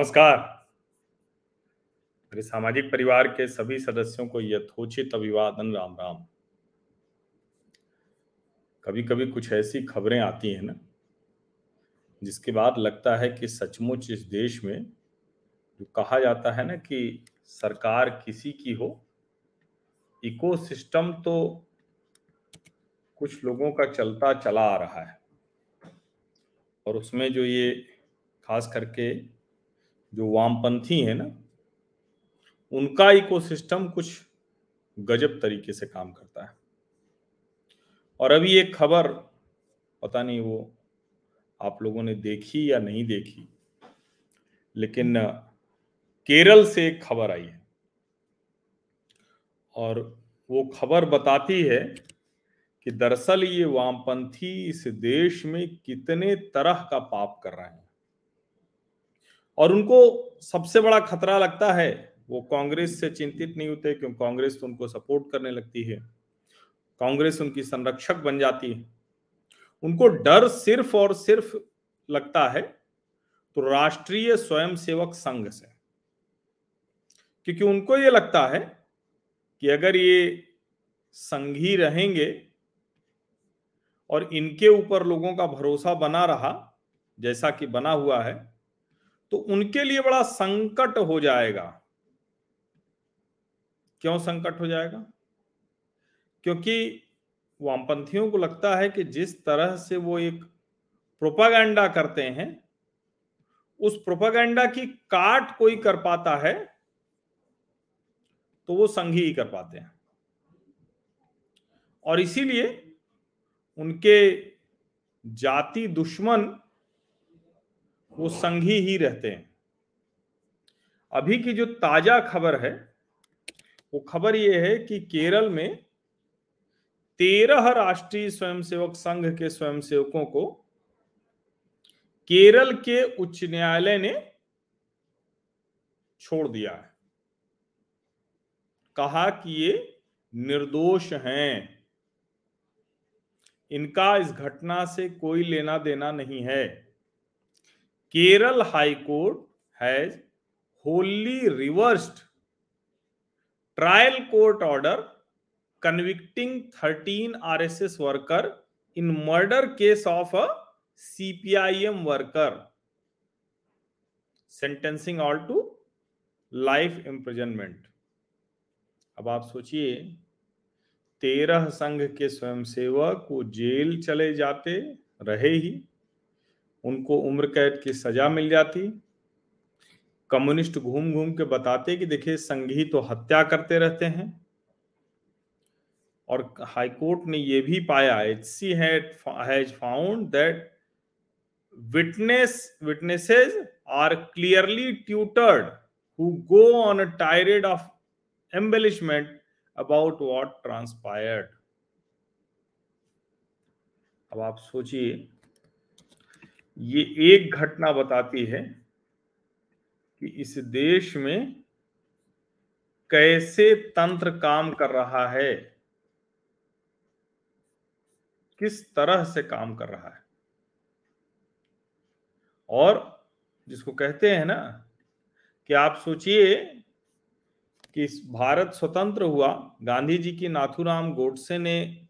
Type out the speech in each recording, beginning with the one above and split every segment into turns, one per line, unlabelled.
नमस्कार। मेरे सामाजिक परिवार के सभी सदस्यों को यथोचित अभिवादन, राम राम। कभी कभी कुछ ऐसी खबरें आती हैं ना, जिसके बाद लगता है कि सचमुच इस देश में जो कहा जाता है ना कि सरकार किसी की हो, इकोसिस्टम तो कुछ लोगों का चलता चला आ रहा है। और उसमें जो ये खास करके जो वामपंथी है ना, उनका इकोसिस्टम कुछ गजब तरीके से काम करता है। और अभी एक खबर, पता नहीं वो आप लोगों ने देखी या नहीं देखी, लेकिन केरल से एक खबर आई है। और वो खबर बताती है कि दरअसल ये वामपंथी इस देश में कितने तरह का पाप कर रहे हैं। और उनको सबसे बड़ा खतरा लगता है, वो कांग्रेस से चिंतित नहीं होते क्योंकि कांग्रेस तो उनको सपोर्ट करने लगती है। कांग्रेस उनकी संरक्षक बन जाती है। उनको डर सिर्फ़ और सिर्फ़ लगता है तो राष्ट्रीय स्वयंसेवक संघ से। क्योंकि उनको ये लगता है कि अगर ये संघी रहेंगे और इनके ऊपर लोगों का भरोसा बना रहा, जैसा कि बना हुआ है तो उनके लिए बड़ा संकट हो जाएगा। क्यों संकट हो जाएगा? क्योंकि वामपंथियों को लगता है कि जिस तरह से वो एक प्रोपागेंडा करते हैं, उस प्रोपागेंडा की काट कोई कर पाता है तो वो संघी ही कर पाते हैं। और इसीलिए उनके जाति दुश्मन वो संघी ही रहते हैं। अभी की जो ताज़ा खबर है, वो खबर ये है कि केरल में तेरह राष्ट्रीय स्वयंसेवक संघ के स्वयंसेवकों को केरल के उच्च न्यायालय ने छोड़ दिया है। कहा कि ये निर्दोष हैं। इनका इस घटना से कोई लेना देना नहीं है। Kerala high court has wholly reversed trial court order convicting thirteen RSS worker in murder case of a CPIM worker. Sentencing all to life imprisonment अब आप सोचिए, तेरह संघ के स्वयंसेवक वो जेल चले जाते, रहे ही। उनको उम्र कैद की सजा मिल जाती। कम्युनिस्ट घूम घूम के बताते कि देखिए, संघी तो हत्या करते रहते हैं। और हाईकोर्ट ने यह भी पाया H C has found that witness witnesses are clearly tutored who go on a tirade of embellishment about what transpired अब आप सोचिए ये एक घटना बताती है कि इस देश में कैसे तंत्र काम कर रहा है, किस तरह से काम कर रहा है। और जिसको कहते हैं ना कि आप सोचिए कि भारत स्वतंत्र हुआ, गांधी जी की नाथुराम गोडसे ने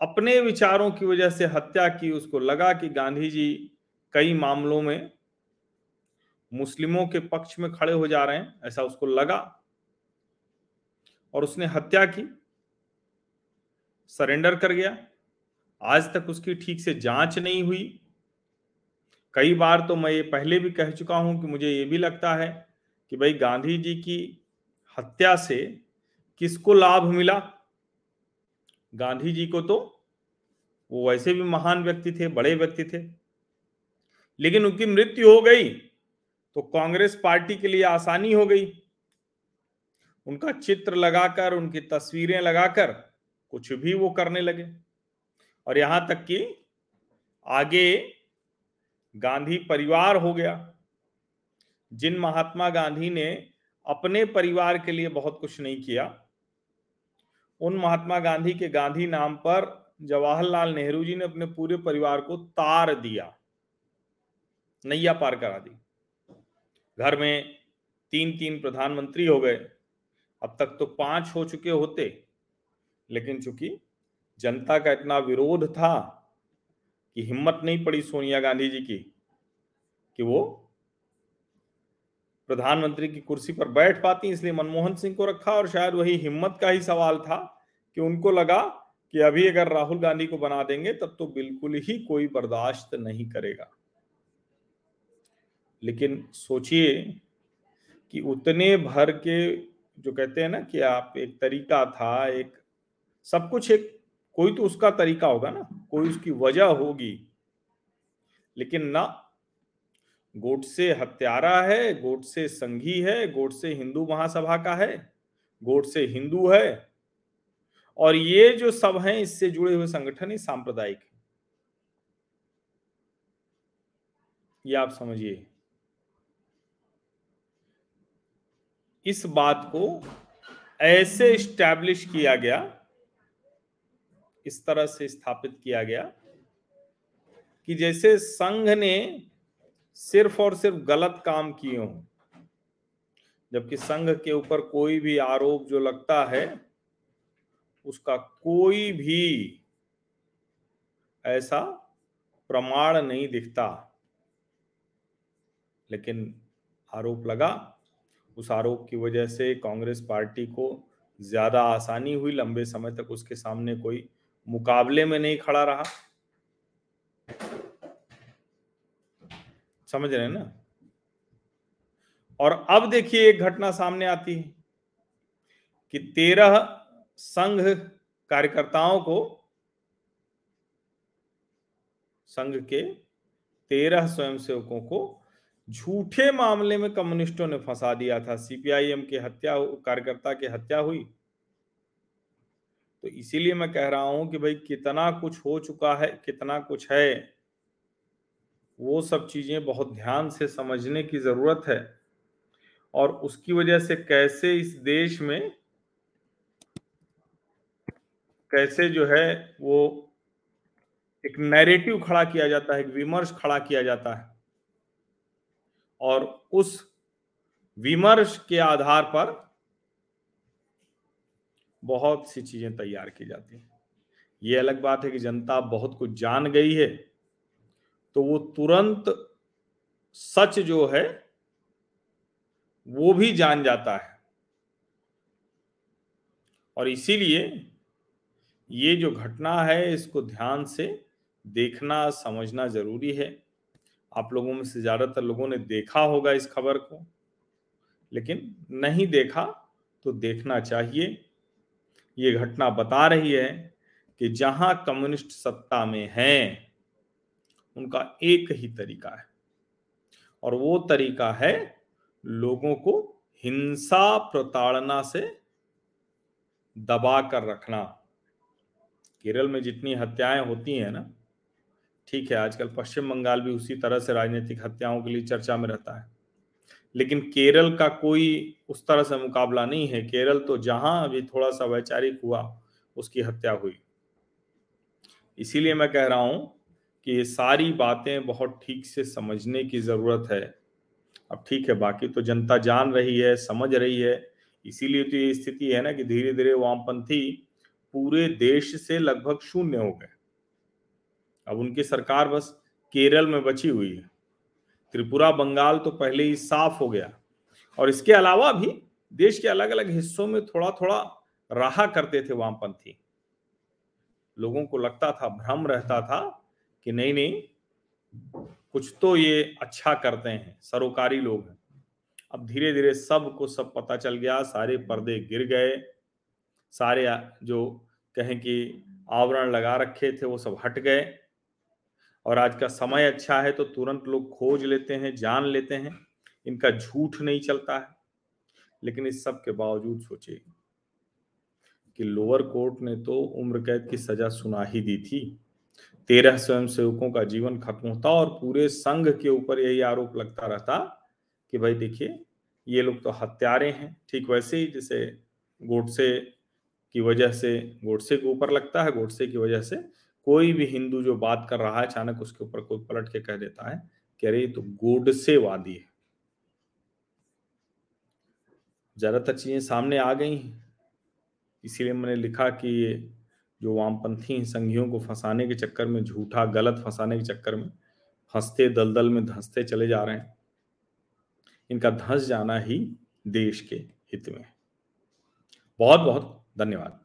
अपने विचारों की वजह से हत्या की, उसको लगा कि गांधी जी कई मामलों में मुस्लिमों के पक्ष में खड़े हो जा रहे हैं, ऐसा उसको लगा और उसने हत्या की, सरेंडर कर गया। आज तक उसकी ठीक से जाँच नहीं हुई। कई बार तो मैं ये पहले भी कह चुका हूँ कि मुझे ये भी लगता है कि भाई गांधी जी की हत्या से किसको लाभ मिला? गांधी जी को तो वो वैसे भी महान व्यक्ति थे, बड़े व्यक्ति थे। लेकिन उनकी मृत्यु हो गई तो कांग्रेस पार्टी के लिए आसानी हो गई। उनका चित्र लगाकर, उनकी तस्वीरें लगाकर कुछ भी वो करने लगे। और यहाँ तक कि आगे गांधी परिवार हो गया। जिन महात्मा गांधी ने अपने परिवार के लिए बहुत कुछ नहीं किया उन महात्मा गांधी के गांधी नाम पर जवाहरलाल नेहरू जी ने अपने पूरे परिवार को तार दिया, नैया पार करा दी। घर में तीन तीन प्रधानमंत्री हो गए। अब तक तो पाँच हो चुके होते, लेकिन चूँकि जनता का इतना विरोध था कि हिम्मत नहीं पड़ी सोनिया गांधी जी की कि वो प्रधानमंत्री की कुर्सी पर बैठ पाती, इसलिए मनमोहन सिंह को रखा और शायद वही हिम्मत का ही सवाल था कि उनको लगा कि अभी अगर राहुल गांधी को बना देंगे, तब तो बिल्कुल ही कोई बर्दाश्त नहीं करेगा। लेकिन सोचिए कि उतने भर के जो कहते हैं ना कि आप एक तरीका था, एक सब कुछ एक, कोई तो उसका तरीका होगा ना, कोई उसकी वजह होगी। लेकिन ना गोडसे हत्यारा है गोडसे संघी है गोडसे हिंदू महासभा का है गोडसे हिंदू है। और ये जो सब हैं, इससे जुड़े हुए संगठन ही सांप्रदायिक है। ये आप समझिए। इस बात को ऐसे स्टैब्लिश किया गया, इस तरह से स्थापित किया गया, कि जैसे संघ ने सिर्फ़ और सिर्फ़ गलत काम किए हों, जबकि संघ के ऊपर कोई भी आरोप जो लगता है, उसका कोई भी ऐसा प्रमाण नहीं दिखता। लेकिन आरोप लगा। उस आरोप की वजह से कांग्रेस पार्टी को ज़्यादा आसानी हुई। लंबे समय तक उसके सामने कोई मुकाबले में नहीं खड़ा रहा। समझ रहे हैं ना? और अब देखिए एक घटना सामने आती है कि तेरह संघ कार्यकर्ताओं को संघ के तेरह स्वयंसेवकों को झूठे मामले में कम्युनिस्टों ने फंसा दिया था। सीपीआईएम की हत्या कार्यकर्ता की हत्या हुई। तो इसीलिए मैं कह रहा हूँ कि भाई कितना कुछ हो चुका है, कितना कुछ है। वो सब चीज़ें बहुत ध्यान से समझने की ज़रूरत है। और उसकी वजह से कैसे इस देश में कैसे जो है वो एक नैरेटिव खड़ा किया जाता है, एक विमर्श खड़ा किया जाता है। और उस विमर्श के आधार पर बहुत सी चीज़ें तैयार की जाती हैं। ये अलग बात है कि जनता बहुत कुछ जान गई है। तो वो तुरंत सच जो है, वो भी जान जाता है। और इसीलिए ये जो घटना है, इसको ध्यान से देखना, समझना ज़रूरी है। आप लोगों में से ज़्यादातर लोगों ने देखा होगा इस खबर को, लेकिन नहीं देखा तो देखना चाहिए। ये घटना बता रही है कि जहाँ कम्युनिस्ट सत्ता में हैं उनका एक ही तरीका है। और वो तरीका है लोगों को हिंसा प्रताड़ना से दबा कर रखना। केरल में जितनी हत्याएँ होती हैं ना, ठीक है, आजकल पश्चिम बंगाल भी उसी तरह से राजनीतिक हत्याओं के लिए चर्चा में रहता है। लेकिन केरल का कोई उस तरह से मुकाबला नहीं है। केरल तो जहाँ भी थोड़ा सा वैचारिक हुआ, उसकी हत्या हुई। इसीलिए मैं कह रहा हूँ कि ये सारी बातें बहुत ठीक से समझने की ज़रूरत है। अब ठीक है, बाकी तो जनता जान रही है, समझ रही है। इसीलिए तो ये स्थिति है ना कि धीरे धीरे वामपंथी पूरे देश से लगभग शून्य हो गए। अब उनकी सरकार बस केरल में बची हुई है। त्रिपुरा, बंगाल तो पहले ही साफ़ हो गया। और इसके अलावा भी देश के अलग अलग हिस्सों में थोड़ा थोड़ा रहा करते थे वामपंथी। लोगों को लगता था, भ्रम रहता था कि नहीं नहीं, कुछ तो ये अच्छा करते हैं, सरोकारी लोग हैं। अब धीरे धीरे सबको सब पता चल गया, सारे पर्दे गिर गए, सारे जो कहें कि आवरण लगा रखे थे, वो सब हट गए। और आज का समय अच्छा है तो तुरंत लोग खोज लेते हैं, जान लेते हैं, इनका झूठ नहीं चलता है। लेकिन इस सब के बावजूद सोचिए कि लोअर कोर्ट ने तो उम्र कैद की सजा सुना ही दी थी। तेरह स्वयं सेवकों का जीवन खत्म होता और पूरे संघ के ऊपर यही आरोप लगता रहता कि भाई देखिए, ये लोग तो हत्यारे हैं। ठीक वैसे ही जैसे गोडसे की वजह से, गोडसे के ऊपर लगता है, गोडसे की वजह से कोई भी हिंदू जो बात कर रहा है, अचानक उसके ऊपर कोई पलट के कह देता है कि अरे तो गोडसेवादी है। ज़्यादातर चीज़ें सामने आ गई इसीलिए मैंने लिखा कि ये जो वामपंथी संघियों को फंसाने के चक्कर में, झूठा, गलत फंसाने के चक्कर में फंसते, दलदल में धंसते चले जा रहे हैं। इनका धंस जाना ही देश के हित में बहुत बहुत धन्यवाद।